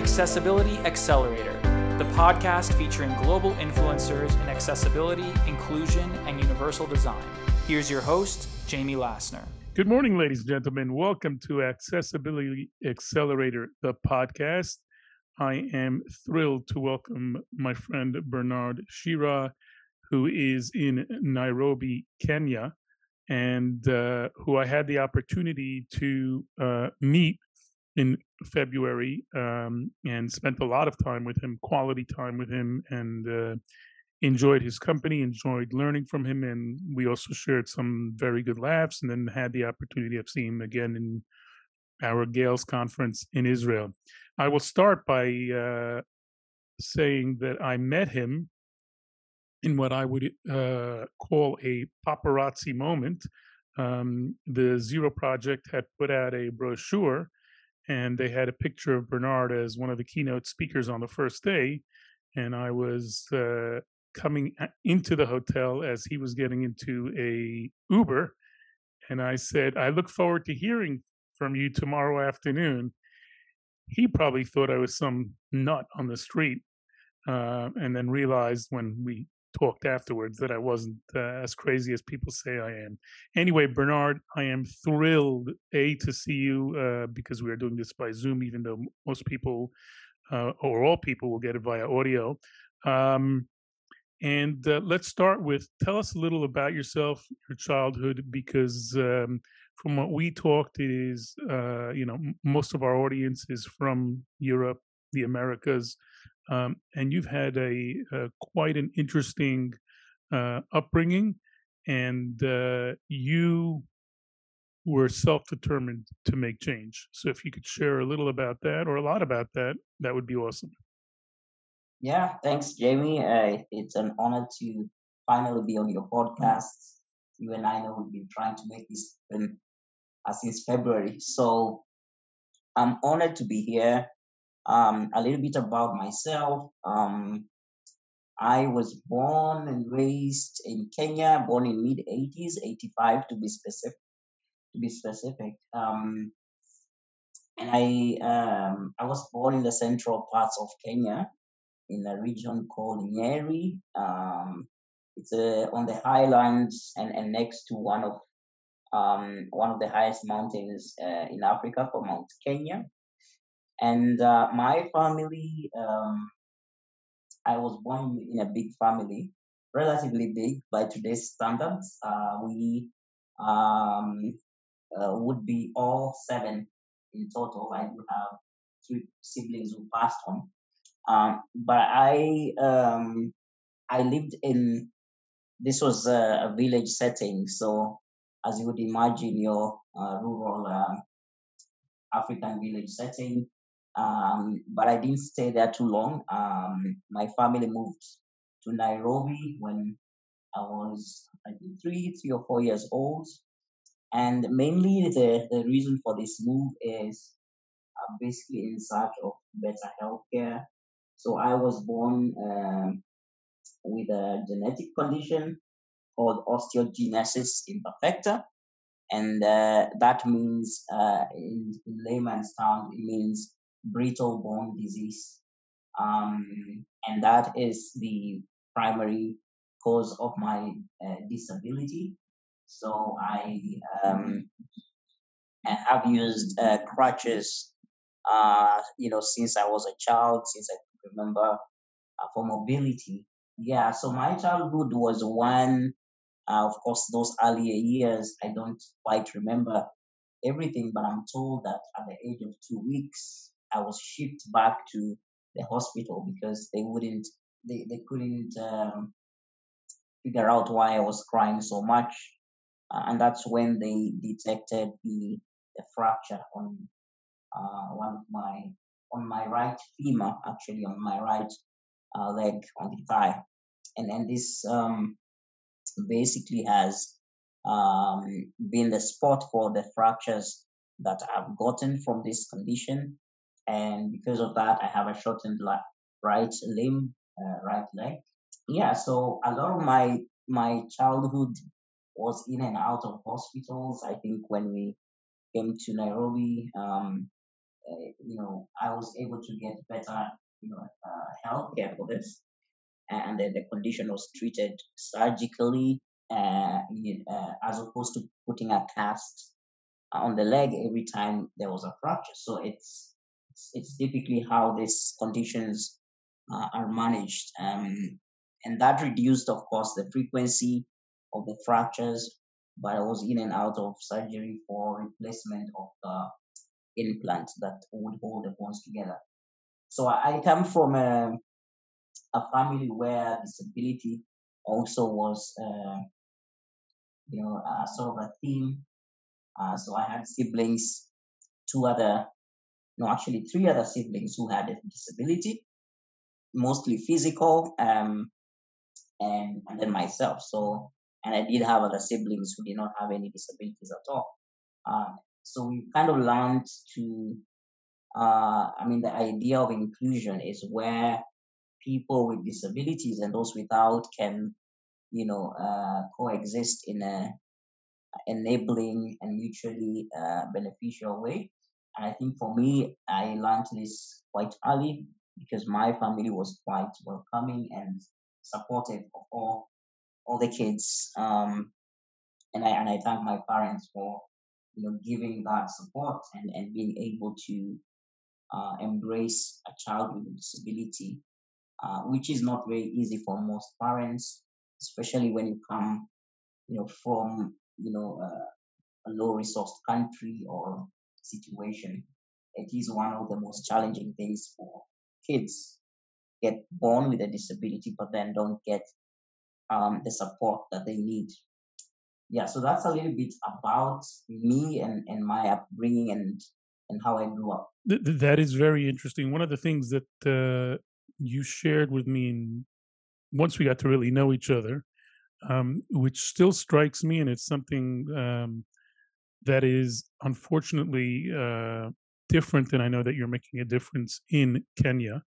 Accessibility Accelerator, the podcast featuring global influencers in accessibility, inclusion, and universal design. Here's your host, Jamie Lassner. Good morning, ladies and gentlemen. Welcome to Accessibility Accelerator, the podcast. I am thrilled to welcome my friend Bernard Chiira, who is in Nairobi, Kenya, and uh, who I had the opportunity to uh, meet in February um, and spent a lot of time with him, quality time with him, and uh, enjoyed his company, enjoyed learning from him, and we also shared some very good laughs. And then had the opportunity of seeing him again in our GAILS conference in Israel. I will start by uh, saying that I met him in what I would uh, call a paparazzi moment. Um, the Zero Project had put out a brochure and they had a picture of Bernard as one of the keynote speakers on the first day. And I was uh, coming into the hotel as he was getting into a Uber. And I said, I look forward to hearing from you tomorrow afternoon. He probably thought I was some nut on the street. Uh, and then realized when we talked afterwards that I wasn't uh, as crazy as people say I am. Anyway, Bernard, I am thrilled a to see you uh, because we are doing this by Zoom, even though most people uh, or all people will get it via audio. Um, and uh, let's start with tell us a little about yourself, your childhood, because um, from what we talked, it is uh, you know most of our audience is from Europe, the Americas. Um, and you've had a, a quite an interesting uh, upbringing, and uh, you were self-determined to make change. So, if you could share a little about that, or a lot about that, that would be awesome. Yeah, thanks, Jamie. Uh, it's an honor to finally be on your podcast. You and I know we've been trying to make this happen uh, since February, so I'm honored to be here. Um, a little bit about myself. Um, I was born and raised in Kenya, born in mid 80s, 85 to be specific. To be specific, um, and I um, I was born in the central parts of Kenya, in a region called Nyeri. Um, it's uh, on the highlands and, and next to one of um, one of the highest mountains uh, in Africa, called Mount Kenya. And uh, my family, um, I was born in a big family, relatively big by today's standards. Uh, we um, uh, would be all seven in total. I do have three siblings who passed on. Um, but I um, I lived in this was a, a, village setting, so as you would imagine, your uh, rural uh, African village setting, um, but I didn't stay there too long. Um, my family moved to Nairobi when I was I think three, three or four years old. And mainly the, the reason for this move is uh, basically in search of better healthcare. So I was born um, with a genetic condition called osteogenesis imperfecta. And uh, that means, uh, in, in layman's terms, it means brittle bone disease. Um, and that is the primary cause of my uh, disability. So I, um, have used uh, crutches, uh, you know, since I was a child, since I remember uh, for mobility. Yeah, so my childhood was one, uh, of course, those earlier years, I don't quite remember everything, but I'm told that at the age of two weeks, I was shipped back to the hospital because they wouldn't, they, they couldn't um, figure out why I was crying so much. Uh, and that's when they detected the, the fracture on uh, one of my, on my right femur, actually on my right uh, leg on the thigh. And then this um, basically has um, been the spot for the fractures that I've gotten from this condition and because of that, I have a shortened right limb, uh, right leg. Yeah, so a lot of my my childhood was in and out of hospitals. I think when we came to Nairobi, um, uh, you know, I was able to get better, you know, uh, health care for this, and then the condition was treated surgically, uh, uh, as opposed to putting a cast on the leg every time there was a fracture. So it's it's, it's typically how these conditions uh, are managed, um, and that reduced, of course, the frequency of the fractures. But I was in and out of surgery for replacement of the implant that would hold the bones together. So I come from a, a family where disability also was, uh, you know, uh, sort of a theme. Uh, so I had siblings, two other, no, actually three other siblings who had a disability, mostly physical, um, and and then myself. So and I did have other siblings who did not have any disabilities at all. Uh, so we kind of learned to, uh, I mean, the idea of inclusion is where people with disabilities and those without can, you know, uh, coexist in a enabling and mutually uh, beneficial way. I think for me, I learned this quite early because my family was quite welcoming and supportive of all all the kids. Um, and I and I thank my parents for you know giving that support and, and being able to uh, embrace a child with a disability, uh, which is not very easy for most parents, especially when you come you know from you know uh, a low resourced country or situation. It is one of the most challenging things for kids get born with a disability, but then don't get um, the support that they need. Yeah, so that's a little bit about me and, and my upbringing and and how I grew up. Th- that is very interesting. One of the things that uh, you shared with me once we got to really know each other, um, which still strikes me, and it's something um, that is unfortunately uh, different. And I know that you're making a difference in Kenya,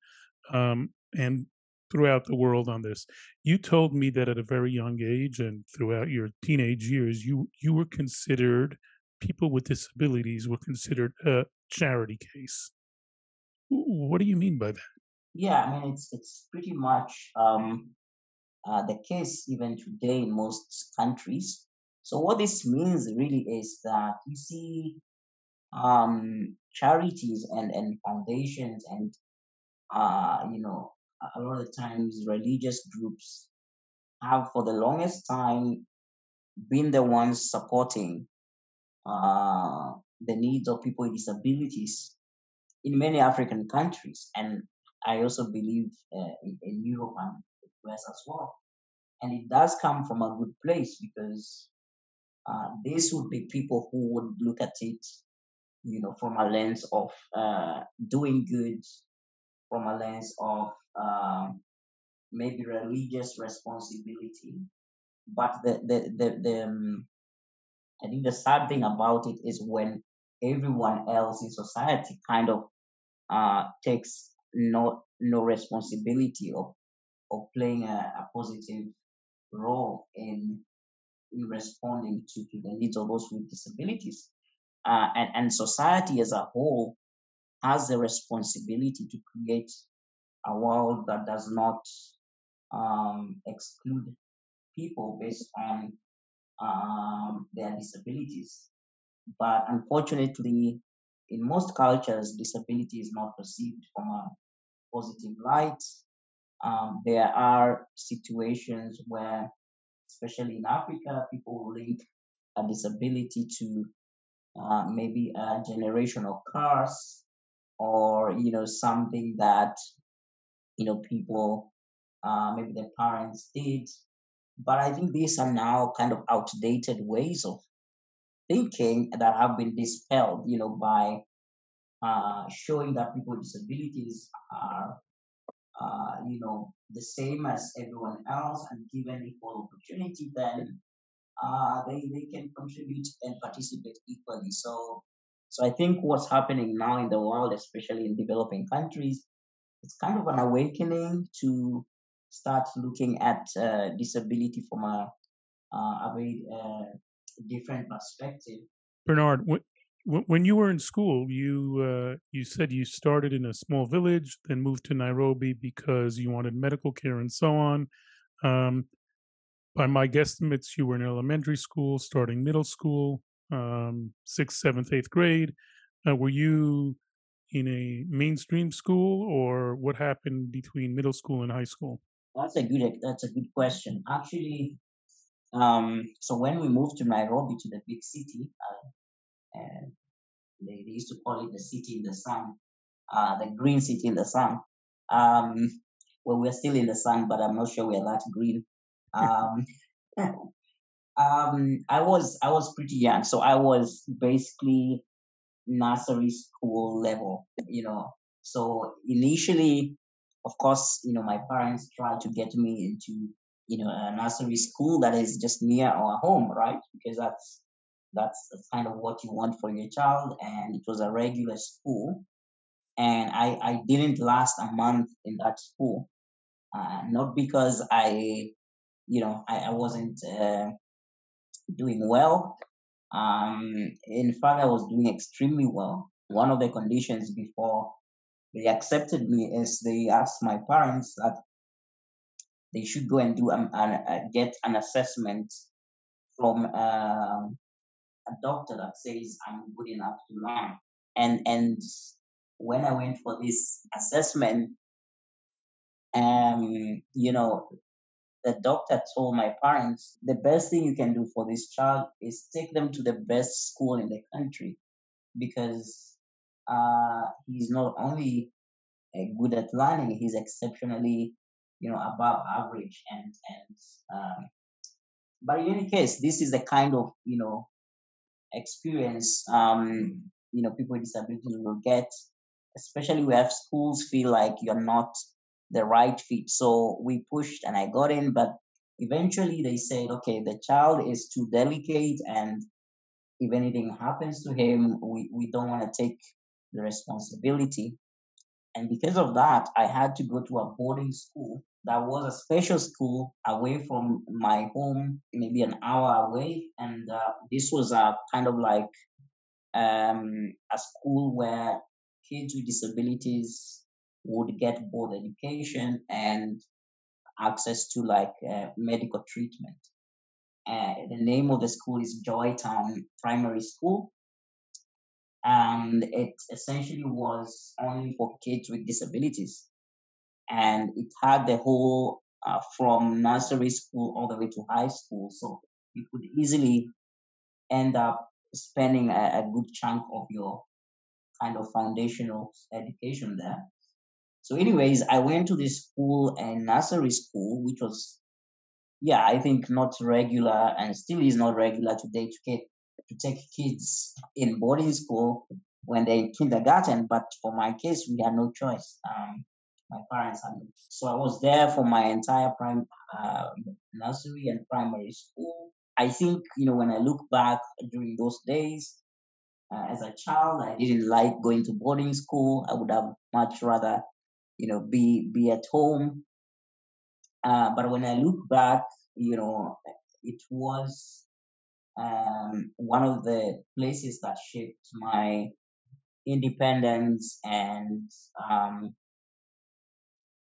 um, and throughout the world on this. You told me that at a very young age and throughout your teenage years, you you were considered people with disabilities were considered a charity case. What do you mean by that? Yeah, I mean it's it's pretty much um, uh, the case even today in most countries. So what this means really is that you see um, charities and, and foundations and uh, you know a lot of times religious groups have for the longest time been the ones supporting uh, the needs of people with disabilities in many African countries. And I also believe uh, in, in, Europe and the US as well. And it does come from a good place because uh, these would be people who would look at it, you know, from a lens of uh, doing good, from a lens of um, maybe religious responsibility. But the the the, the um, I think the sad thing about it is when everyone else in society kind of uh, takes no no responsibility of of playing a, a positive role in in responding to, to the needs of those with disabilities. Uh, and, and society as a whole has the responsibility to create a world that does not um, exclude people based on um, their disabilities. But unfortunately, in most cultures, disability is not perceived from a positive light. Um, there are situations where, especially in Africa, people link a disability to uh, maybe a generational curse or you know something that you know people uh, maybe their parents did. But i think these are now kind of outdated ways of thinking that have been dispelled you know by uh, showing that people with disabilities are uh, you know the same as everyone else and given equal opportunity then uh, they, they can contribute and participate equally so so i think what's happening now in the world especially in developing countries it's kind of an awakening to start looking at uh, disability from a, uh, a very uh, different perspective. Bernard, when you were in school, you uh, you said you started in a small village, then moved to Nairobi because you wanted medical care and so on. Um, by my guesstimates, you were in elementary school, starting middle school, um, sixth, seventh, eighth grade. Uh, were you in a mainstream school, or what happened between middle school and high school? That's a good. That's a good question. Actually, um, so when we moved to Nairobi, to the big city, uh, and they, they, used to call it the city in the sun, uh, the green city in the sun. Um, well, we're still in the sun, but I'm not sure we're that green. Um, um, I was I was pretty young, so I was basically nursery school level, you know. So initially, of course, you know, my parents tried to get me into you know a nursery school that is just near our home, right? Because that's that's kind of what you want for your child, and it was a regular school. And I I didn't last a month in that school, uh, not because I you know I, I wasn't uh, doing well. Um, in fact, I was doing extremely well. One of the conditions before they accepted me is they asked my parents that they should go and do um, an, uh, get an assessment from uh, a doctor that says I'm good enough to learn. And and when I went for this assessment, um, you know, the doctor told my parents the best thing you can do for this child is take them to the best school in the country because uh, he's not only uh, good at learning, he's exceptionally, you know, above average. And and um, but in any case, this is the kind of you know experience um, you know people with disabilities will get, especially where schools feel like you're not the right fit. So we pushed and I got in, but eventually they said, okay, the child is too delicate and if anything happens to him, we, we don't want to take the responsibility. And because of that, I had to go to a boarding school that was a special school away from my home, maybe an hour away. And uh, this was a kind of like um, a school where kids with disabilities would get board education and access to like uh, medical treatment. Uh, the name of the school is Joytown Primary School. And it essentially was only for kids with disabilities. And it had the whole uh, from nursery school all the way to high school. So you could easily end up spending a, a good chunk of your kind of foundational education there. So, anyways, I went to this school and nursery school, which was, yeah, I think not regular and still is not regular today to get to take kids in boarding school when they're in kindergarten. But for my case, we had no choice. Um, my parents had. So I was there for my entire prime uh, nursery and primary school. I think you know when I look back during those days, uh, as a child, I didn't like going to boarding school. I would have much rather you know, be be at home. Uh, but when I look back, you know, it was um, one of the places that shaped my independence and um,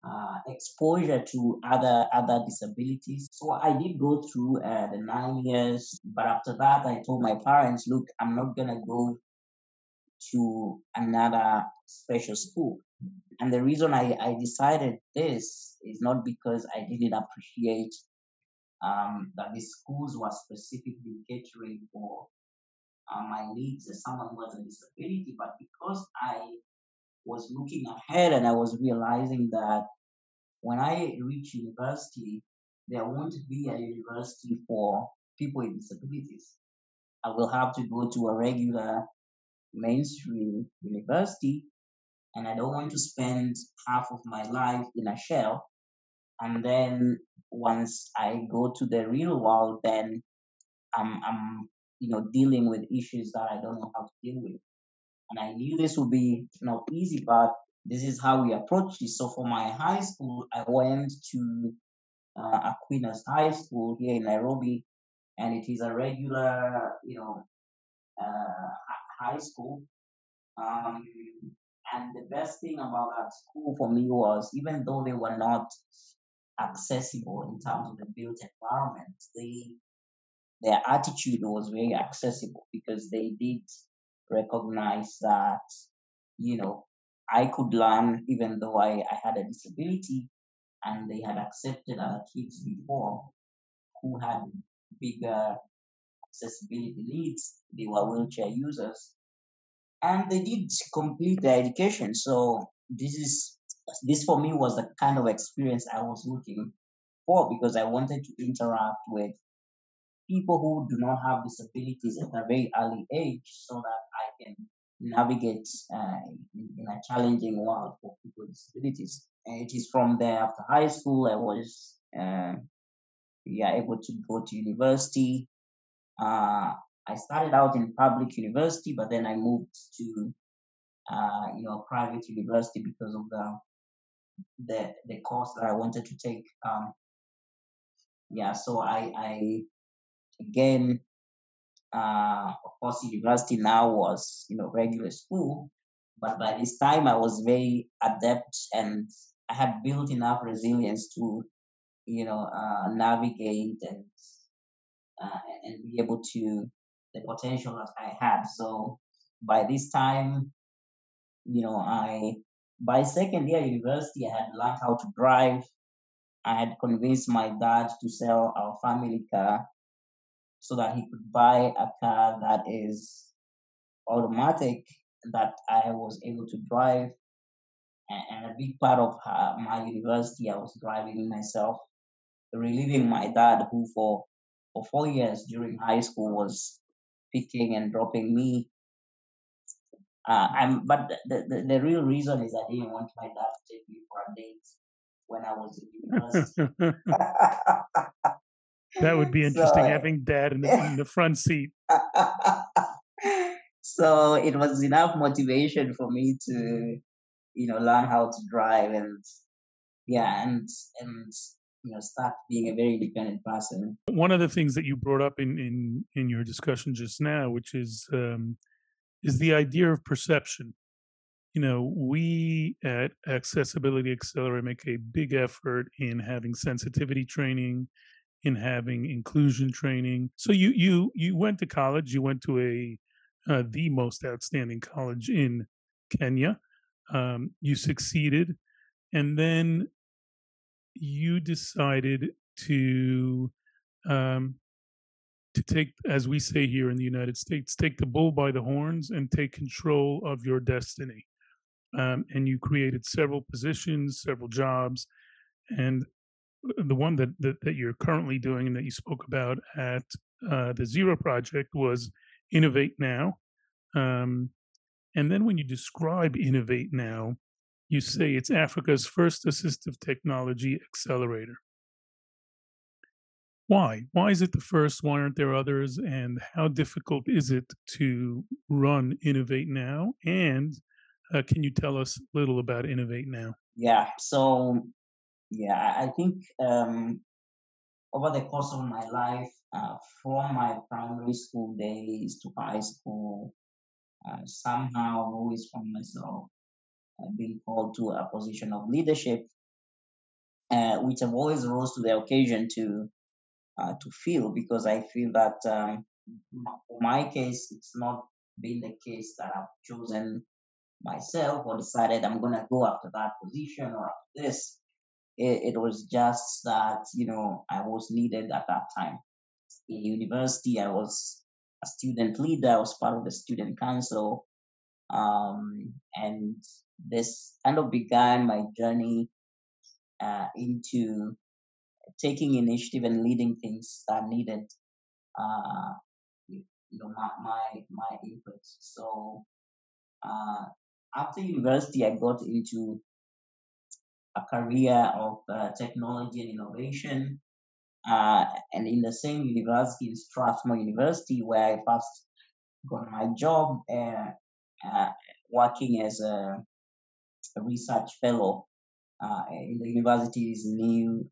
uh, exposure to other other disabilities. So I did go through uh, the nine years, but after that, I told my parents, "Look, I'm not gonna go to another special school. And the reason I, I decided this is not because I didn't appreciate um, that the schools were specifically catering for uh, my needs as someone has a disability, but because I was looking ahead and I was realizing that when I reach university, there won't be a university for people with disabilities. I will have to go to a regular mainstream university and I don't want to spend half of my life in a shell. And then once I go to the real world, then I'm, I'm, you know, dealing with issues that I don't know how to deal with. And I knew this would be not easy, but this is how we approach this. So for my high school, I went to uh, Aquinas High School here in Nairobi, and it is a regular, you know, uh, high school. Um, and the best thing about that school for me was even though they were not accessible in terms of the built environment, they their attitude was very accessible because they did recognize that, you know, I could learn even though I, I had a disability and they had accepted other kids before who had bigger accessibility needs. They were wheelchair users and they did complete their education. So this is this for me was the kind of experience I was looking for because I wanted to interact with people who do not have disabilities at a very early age so that I can navigate uh, in, a challenging world for people with disabilities. And it is from there after high school I was uh, yeah able to go to university. Uh, I started out in public university, but then I moved to uh, you know private university because of the the the course that I wanted to take. Um, yeah, so I I again uh, of course university now was you know regular school, but by this time I was very adept and I had built enough resilience to you know uh, navigate and uh, and be able to the potential that I had. So by this time, you know, I by second year university, I had learned how to drive. I had convinced my dad to sell our family car so that he could buy a car that is automatic that I was able to drive. And a big part of my university, I was driving myself, relieving my dad, who for for four years during high school was picking and dropping me. Uh, I'm, but the, the, the real reason is I didn't want my dad to take me for a date when I was in university. that would be interesting so, having dad in the, in the front seat. so it was enough motivation for me to, you know, learn how to drive and yeah, and and you know start being a very independent person one of the things that you brought up in in in your discussion just now which is um is the idea of perception. You know we at accessibility accelerate make a big effort in having sensitivity training in having inclusion training. So you you you went to college you went to a uh, the most outstanding college in kenya um, you succeeded and then you decided to um, to take, as we say here in the United States, take the bull by the horns and take control of your destiny. Um, and you created several positions, several jobs, and the one that, that, that you're currently doing and that you spoke about at uh, the Zero Project was Innovate Now. Um, and then when you describe Innovate Now, you say it's Africa's first assistive technology accelerator. Why? Why is it the first? Why aren't there others? And how difficult is it to run Innovate Now? And uh, can you tell us a little about Innovate Now? Yeah. So, yeah, I think um, over the course of my life, uh, from my primary school days to high school, uh, somehow always found myself being called to a position of leadership, uh, which I've always rose to the occasion to uh, to feel because I feel that um, my case, it's not been the case that I've chosen myself or decided I'm gonna go after that position or after this. It, it was just that you know I was needed at that time. In university, I was a student leader. I was part of the student council, um, and this kind of began my journey uh, into taking initiative and leading things that needed uh, you know my my, my input. So uh, after university i got into a career of uh, technology and innovation uh, and in the same university in strathmore university where i first got my job uh, uh, working as a a research fellow uh, in the university's new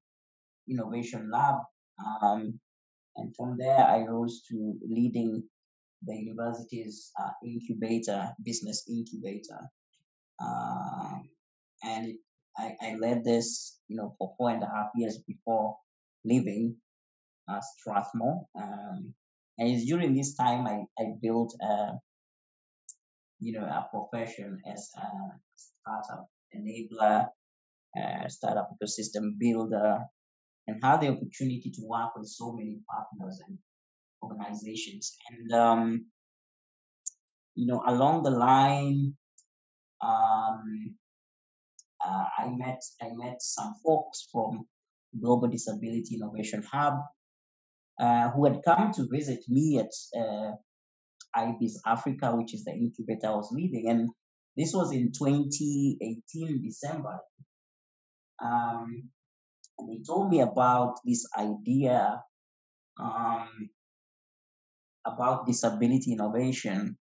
innovation lab. Um, and from there, I rose to leading the university's uh, incubator, business incubator. Uh, and I, I led this, you know, for four and a half years before leaving uh, Strathmore. Um, and it's during this time I, I built a, you know, a profession as a startup enabler, a startup ecosystem builder, and had the opportunity to work with so many partners and organizations. And, um, you know, along the line, um, uh, I met I met some folks from Global Disability Innovation Hub uh, who had come to visit me at uh, iBizAfrica, which is the incubator I was leading, and this was in 2018 December. Um, and told me about this idea um, about disability innovation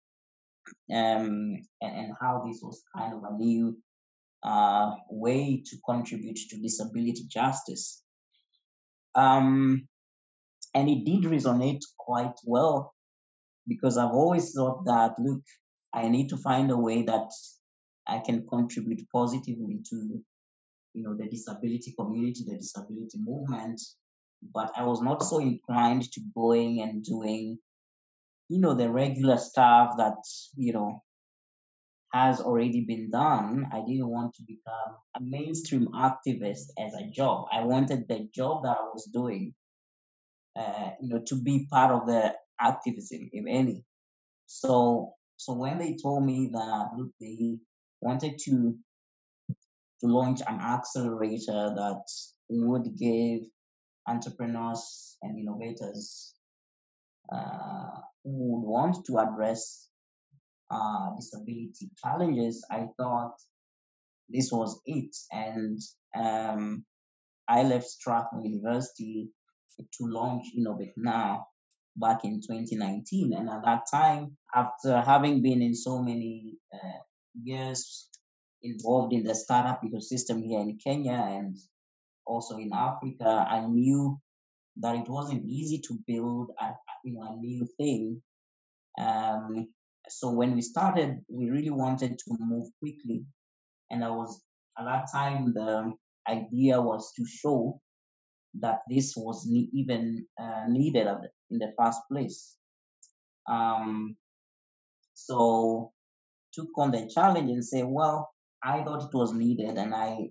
um, and, and, how this was kind of a new uh, way to contribute to disability justice. Um, and it did resonate quite well because I've always thought that, look, I need to find a way that I can contribute positively to, you know, the disability community, the disability movement. But I was not so inclined to going and doing, you know, the regular stuff that, you know, has already been done. I didn't want to become a mainstream activist as a job. I wanted the job that I was doing, uh, you know, to be part of the activism, if any. So, so when they told me that look, they wanted to to launch an accelerator that would give entrepreneurs and innovators uh, who would want to address uh, disability challenges, I thought this was it. And um, I left Strathmore University to launch Innovate Now back in 2019. And at that time, after having been in so many uh, years involved in the startup ecosystem here in Kenya and also in Africa, I knew that it wasn't easy to build a, you know, a new thing um, so when we started, we really wanted to move quickly. And I was, at that time, the idea was to show that this was ne- even uh, needed in the first place. Um, so took on the challenge and say, well, I thought it was needed, and I,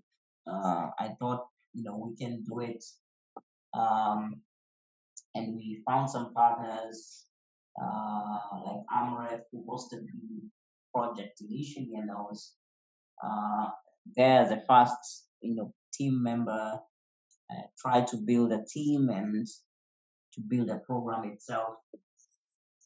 uh, I thought, you know, we can do it. Um, and we found some partners uh, like Amref, who hosted the project initially, and I was uh, there as a first, you know, team member. Uh, tried to build a team and to build a program itself.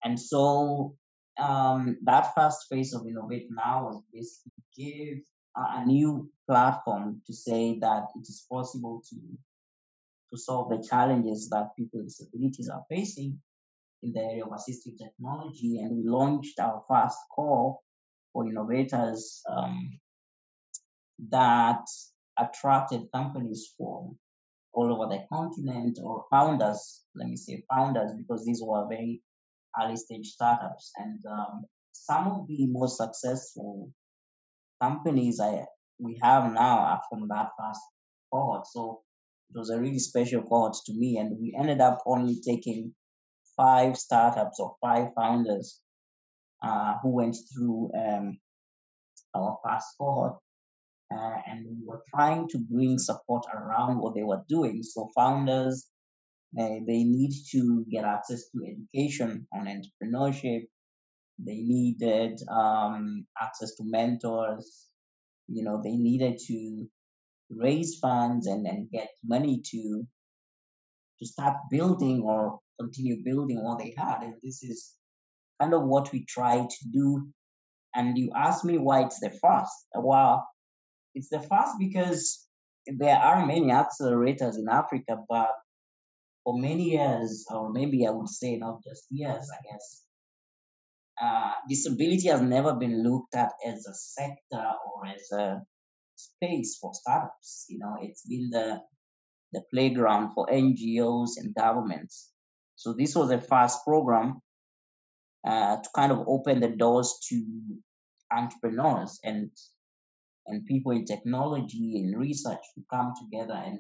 And so um, that first phase of Innovate Now was basically give a new platform to say that it is possible to to solve the challenges that people with disabilities are facing in the area of assistive technology, and we launched our first call for innovators um, that attracted companies from all over the continent or founders, let me say founders, because these were very early stage startups. And um, some of the most successful companies I we have now are from that first cohort. So it was a really special cohort to me, and we ended up only taking five startups or five founders uh, who went through um, our past cohort. Uh, and we were trying to bring support around what they were doing. So founders, uh, they need to get access to education on entrepreneurship. They needed um, access to mentors. You know, they needed to raise funds and, and get money to to start building or continue building what they had. And this is kind of what we try to do. And you ask me why it's the first. Well, it's the first because there are many accelerators in Africa, but for many years, or maybe I would say not just years, I guess, uh, disability has never been looked at as a sector or as a space for startups. You know, it's been the the playground for NGOs and governments. So this was a first program uh, to kind of open the doors to entrepreneurs and and people in technology and research to come together and,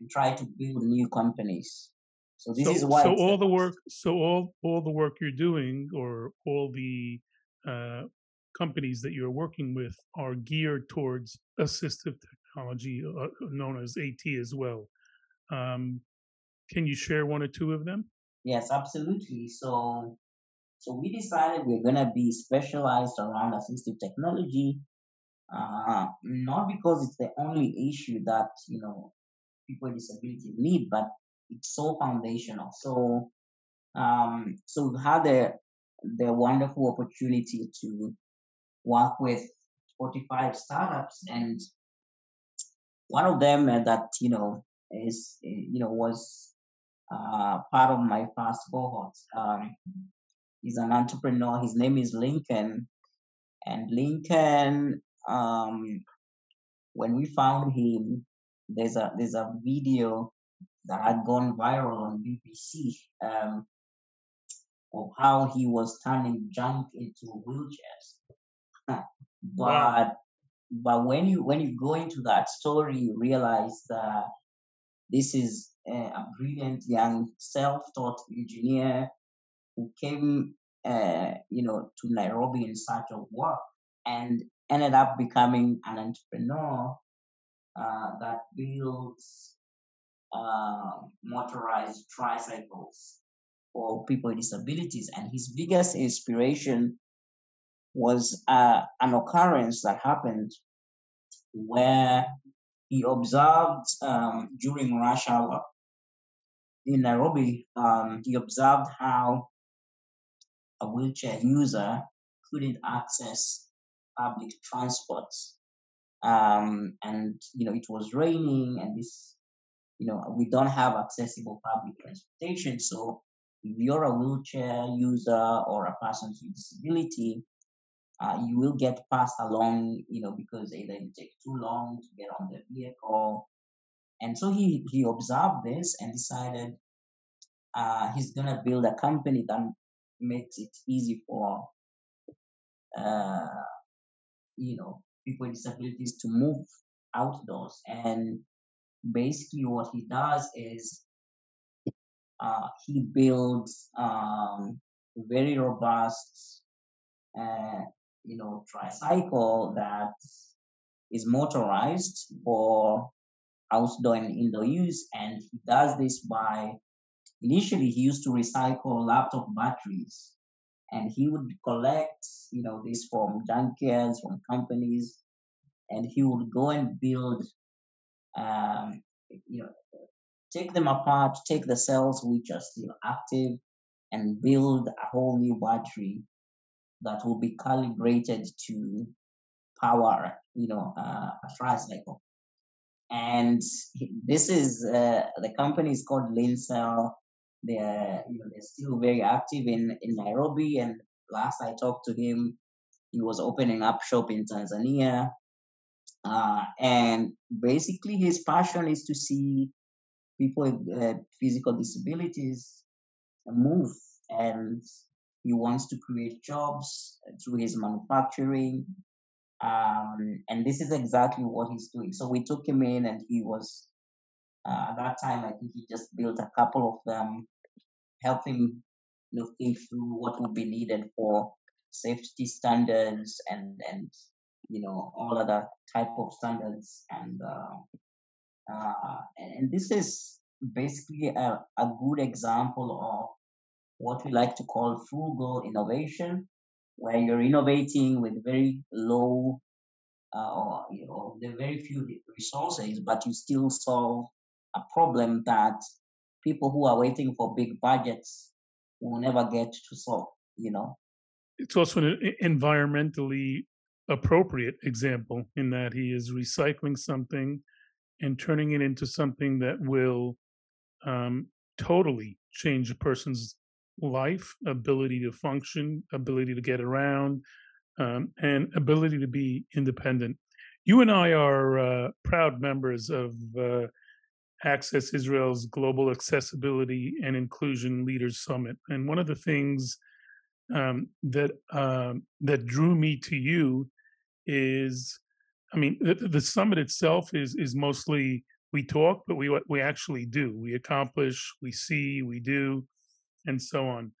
and try to build new companies. So this so, is why. So all the work, so all all the work you're doing, or all the uh, companies that you're working with, are geared towards assistive technology, uh, known as AT as well. Um, can you share one or two of them? Yes, absolutely. So, so we decided we're gonna be specialized around assistive technology, uh, not because it's the only issue that you know people with disabilities need, but it's so foundational. So, um, so we've had the the wonderful opportunity to work with 45 startups, and one of them uh, that you know is you know was uh, part of my first cohort. Um, he's an entrepreneur. His name is Lincoln, and Lincoln. Um, when we found him, there's a there's a video that had gone viral on BBC um, of how he was turning junk into wheelchairs. but but when you when you go into that story, you realize that this is a brilliant young self-taught engineer who came, uh, you know, to Nairobi in search of work and ended up becoming an entrepreneur uh, that builds uh, motorized tricycles for people with disabilities. And his biggest inspiration was uh, an occurrence that happened where he observed um, during rush hour in Nairobi, um, he observed how a wheelchair user couldn't access public transport. Um, and, you know, it was raining and this, you know, we don't have accessible public transportation. So if you're a wheelchair user or a person with disability, uh, you will get passed along, you know, because either it takes too long to get on the vehicle. And so he, he observed this and decided uh, he's going to build a company that makes it easy for, uh, you know, people with disabilities to move outdoors. And basically what he does is uh, he builds um, very robust uh, you know, tricycle that is motorized for outdoor and indoor use. And he does this by initially he used to recycle laptop batteries and he would collect, you know, this from junkyards, from companies, and he would go and build, um, you know, take them apart, take the cells which are still active, and build a whole new battery that will be calibrated to power, you know, uh, a tricycle. And this is uh, the company is called Lincell. They're you know they're still very active in in Nairobi. And last I talked to him, he was opening up shop in Tanzania. Uh, and basically, his passion is to see people with physical disabilities move and he wants to create jobs through his manufacturing. Um, and this is exactly what he's doing. So we took him in, and he was, uh, at that time, I think he just built a couple of them, helping you know, think through what would be needed for safety standards and, and you know, all other type of standards. And, uh, uh, and this is basically a, a good example of what we like to call frugal innovation, where you're innovating with very low uh, or you know the very few resources, but you still solve a problem that people who are waiting for big budgets will never get to solve. You know, it's also an environmentally appropriate example in that he is recycling something and turning it into something that will um, totally change a person's life, ability to function, ability to get around, um, and ability to be independent. You and I are uh, proud members of uh, Access Israel's Global Accessibility and Inclusion Leaders Summit. And one of the things um, that um, that drew me to you is, I mean, the, the summit itself is is mostly we talk, but we we actually do. We accomplish, we see, we do, and so on.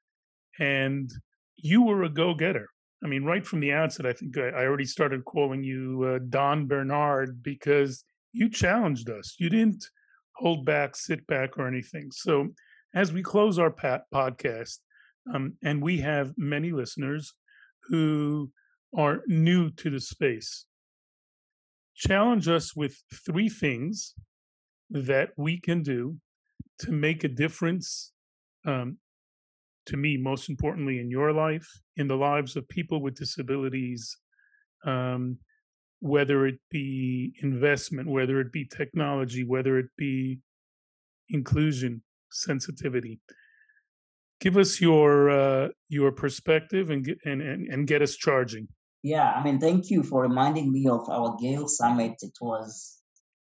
And you were a go getter. I mean, right from the outset, I think I, I already started calling you uh, Don Bernard because you challenged us. You didn't hold back, sit back, or anything. So, as we close our podcast, um, and we have many listeners who are new to the space. Challenge us with three things that we can do to make a difference um, to me, most importantly, in your life, in the lives of people with disabilities, um, whether it be investment, whether it be technology, whether it be inclusion, sensitivity give us your uh, your perspective and and, and and get us charging. Yeah, I mean, thank you for reminding me of our Gale Summit. It was,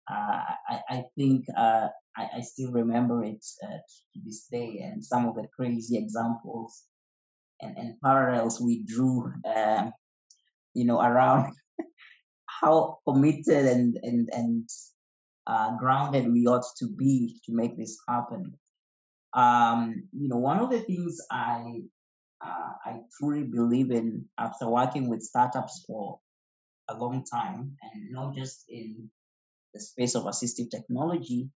uh, I, I think, uh, I, I still remember it uh, to this day, and some of the crazy examples and, and parallels we drew, um, you know, around how committed and and and uh, grounded we ought to be to make this happen. Um, you know, one of the things I uh, I truly believe in after working with startups for a long time, and not just in the space of assistive technology,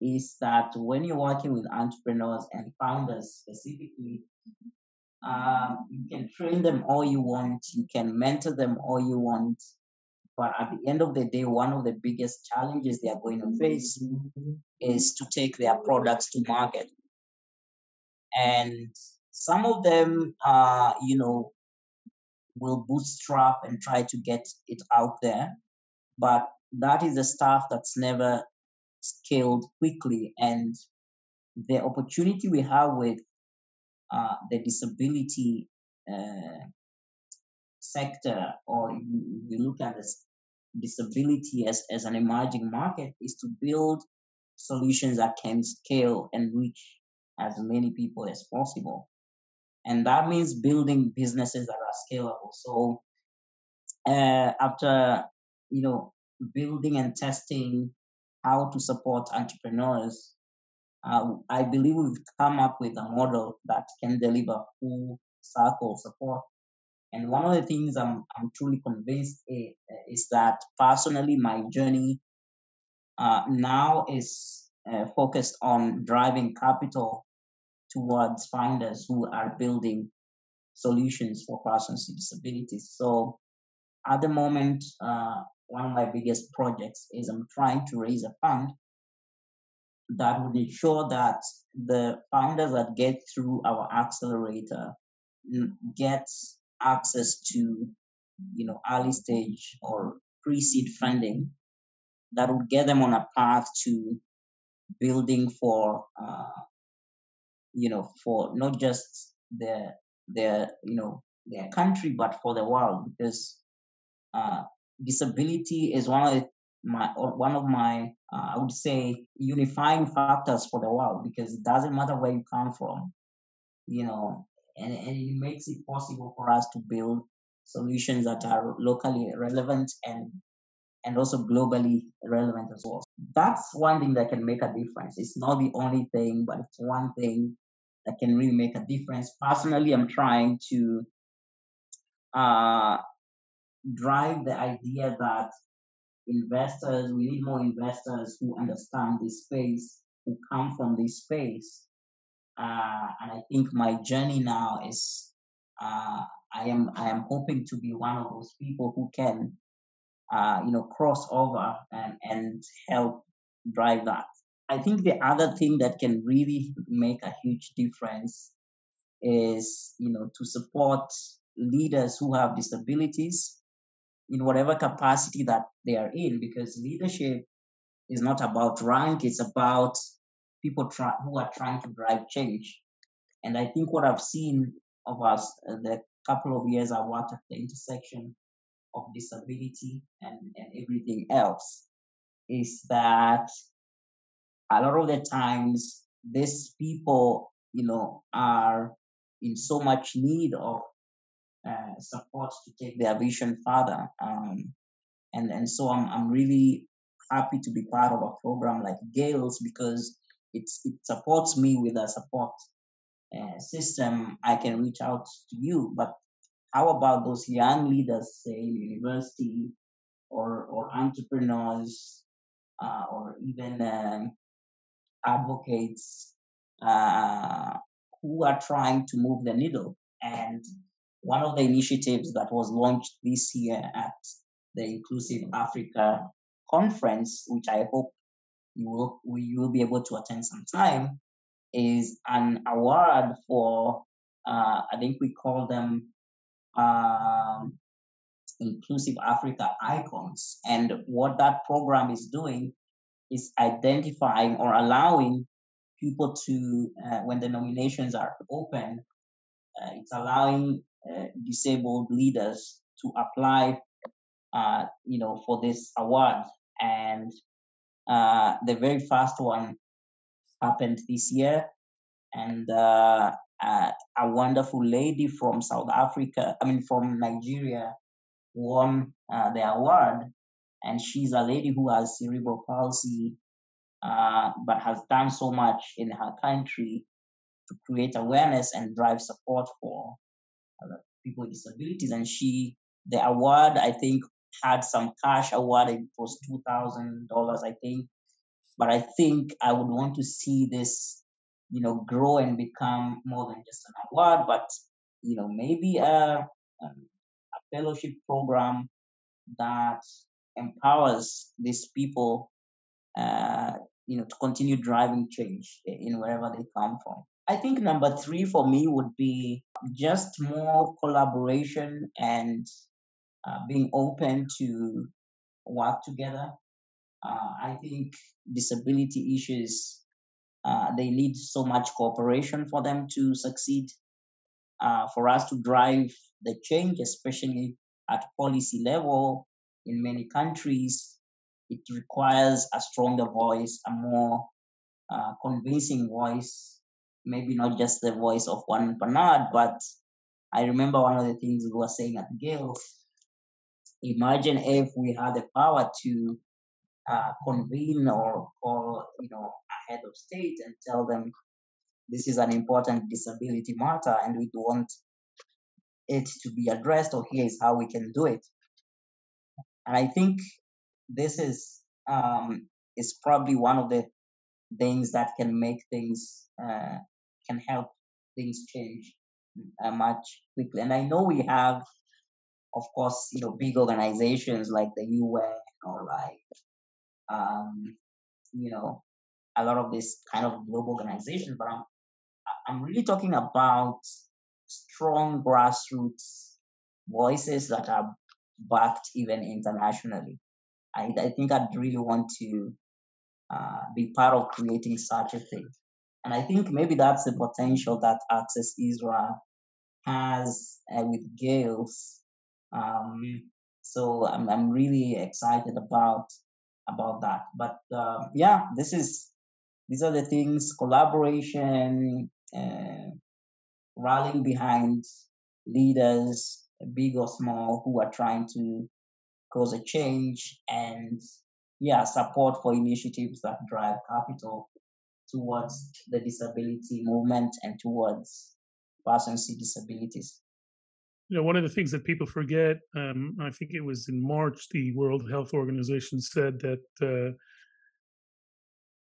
is that when you're working with entrepreneurs and founders specifically, um, you can train them all you want, you can mentor them all you want, but at the end of the day, one of the biggest challenges they are going to face is to take their products to market. And some of them, uh, you know, will bootstrap and try to get it out there. But that is the stuff that's never scaled quickly. And the opportunity we have with uh, the disability uh, sector, or we look at this disability as, as an emerging market, is to build solutions that can scale and reach as many people as possible. And that means building businesses that are scalable. So uh, after, you know, building and testing how to support entrepreneurs, uh, I believe we've come up with a model that can deliver full circle support and one of the things I'm, I'm truly convinced is, is that personally, my journey uh, now is uh, focused on driving capital towards founders who are building solutions for persons with disabilities. So at the moment, uh, one of my biggest projects is I'm trying to raise a fund that would ensure that the founders that get through our accelerator get access to you know early stage or pre-seed funding that would get them on a path to building for uh, you know for not just their their you know their country but for the world because uh, disability is one of my one of my uh, I would say unifying factors for the world because it doesn't matter where you come from you know and, and it makes it possible for us to build solutions that are locally relevant and and also globally relevant as well. That's one thing that can make a difference. It's not the only thing, but it's one thing that can really make a difference. Personally, I'm trying to uh, drive the idea that investors, we need more investors who understand this space, who come from this space, uh, and I think my journey now is uh, I am I am hoping to be one of those people who can uh, you know cross over and and help drive that. I think the other thing that can really make a huge difference is you know to support leaders who have disabilities in whatever capacity that they are in because leadership is not about rank it's about people try, who are trying to drive change. And I think what I've seen of us uh, the couple of years I worked at the intersection of disability and, and everything else is that a lot of the times these people, you know, are in so much need of uh, support to take their vision further. Um, and and so I'm I'm really happy to be part of a program like GAILS because it's it supports me with a support uh, system. I can reach out to you, but how about those young leaders, say in university or or entrepreneurs uh, or even um, advocates uh, who are trying to move the needle? And one of the initiatives that was launched this year at the Inclusive Africa conference, which I hope you will you will be able to attend sometime, is an award for uh, I think we call them um, Inclusive Africa icons. And what that program is doing is identifying or allowing people to, uh, when the nominations are open, uh, it's allowing uh, disabled leaders to apply, uh, you know, for this award. And uh, the very first one happened this year, and uh, a wonderful lady from South Africa, I mean from Nigeria, won the award, and she's a lady who has cerebral palsy, uh, but has done so much in her country to create awareness and drive support for people with disabilities. And she, the award, I think, had some cash award. It was two thousand dollars, I think. But I think I would want to see this, you know, grow and become more than just an award, but you know, maybe a, um, a fellowship program that empowers these people, uh, you know, to continue driving change in wherever they come from. I think number three for me would be just more collaboration and uh, being open to work together. Uh, I think disability issues uh, they need so much cooperation for them to succeed. Uh, for us to drive the change, especially at policy level in many countries, it requires a stronger voice, a more uh, convincing voice maybe not just the voice of one Bernard, but I remember one of the things we were saying at Gale. Imagine if we had the power to uh, convene or call, you know, a head of state and tell them this is an important disability matter and we want it to be addressed, or here is how we can do it. And I think this is um, is probably one of the things that can make things uh, can help things change uh, much quickly. And I know we have, of course, you know, big organizations like the UN or like, um, you know, a lot of this kind of global organizations. But I'm, I'm really talking about strong grassroots voices that are backed even internationally. I, I think I'd really want to uh, be part of creating such a thing. And I think maybe that's the potential that Access Israel has uh, with GAILS. Um, so I'm, I'm really excited about about that. But uh, yeah, this is these are the things: collaboration, uh, rallying behind leaders, big or small, who are trying to cause a change, and yeah, support for initiatives that drive capital towards the disability movement and towards persons with disabilities. You know, one of the things that people forget, um, I think it was in March, the World Health Organization said that uh,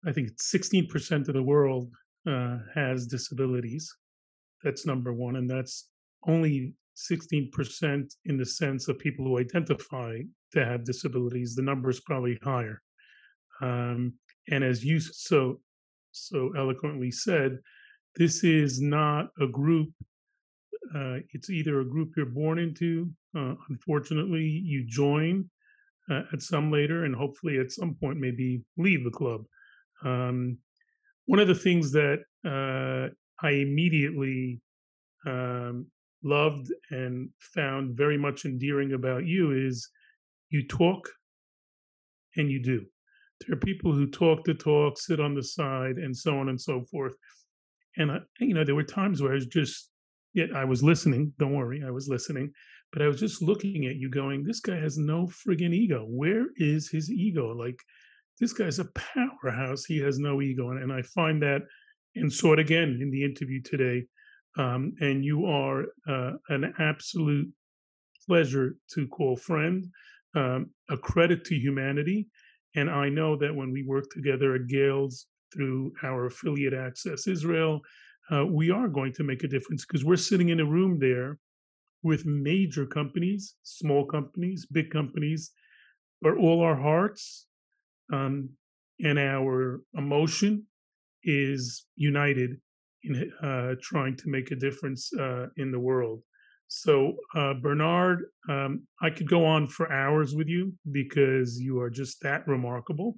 I think 16% of the world uh, has disabilities. That's number one. And that's only 16% in the sense of people who identify to have disabilities. The number is probably higher. Um, and as you so so eloquently said, this is not a group. Uh, it's either a group you're born into. Uh, unfortunately, you join uh, at some later, and hopefully at some point maybe leave the club. Um, one of the things that uh, I immediately um, loved and found very much endearing about you is you talk and you do. There are people who talk the talk, sit on the side, and so on and so forth. And I, you know, there were times where I was just yet I was listening. Don't worry, I was listening, but I was just looking at you, going, "This guy has no friggin' ego. Where is his ego? Like, this guy's a powerhouse. He has no ego." And, and I find that, and saw it again in the interview today. Um, and you are uh, an absolute pleasure to call friend, um, a credit to humanity. And I know that when we work together at GAILS through our affiliate Access Israel, uh, we are going to make a difference because we're sitting in a room there with major companies, small companies, big companies, where all our hearts um, and our emotion is united in uh, trying to make a difference uh, in the world. So, uh, Bernard, um, I could go on for hours with you because you are just that remarkable.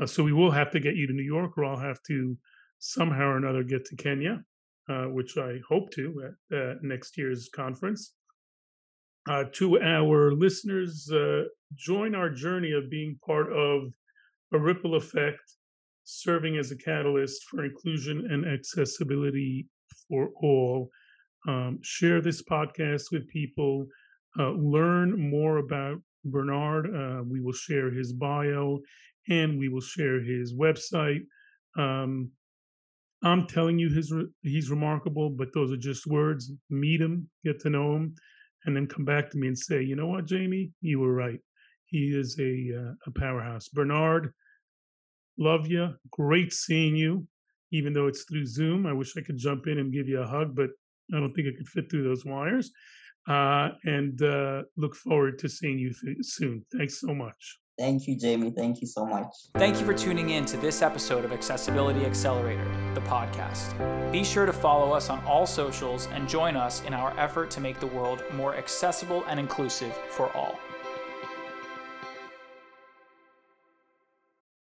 Uh, so, we will have to get you to New York, or I'll have to somehow or another get to Kenya, uh, which I hope to at next year's conference. Uh, to our listeners, uh, join our journey of being part of a ripple effect, serving as a catalyst for inclusion and accessibility for all um, share this podcast with people, uh, learn more about Bernard. Uh, we will share his bio and we will share his website. Um, I'm telling you, his re- he's remarkable, but those are just words. Meet him, get to know him, and then come back to me and say, you know what, Jamie, you were right. He is a uh, a powerhouse. Bernard, love you. Great seeing you, even though it's through Zoom. I wish I could jump in and give you a hug, but I don't think it could fit through those wires. Uh, and uh, look forward to seeing you th- soon. Thanks so much. Thank you, Jamie. Thank you so much. Thank you for tuning in to this episode of Accessibility Accelerator, the podcast. Be sure to follow us on all socials and join us in our effort to make the world more accessible and inclusive for all.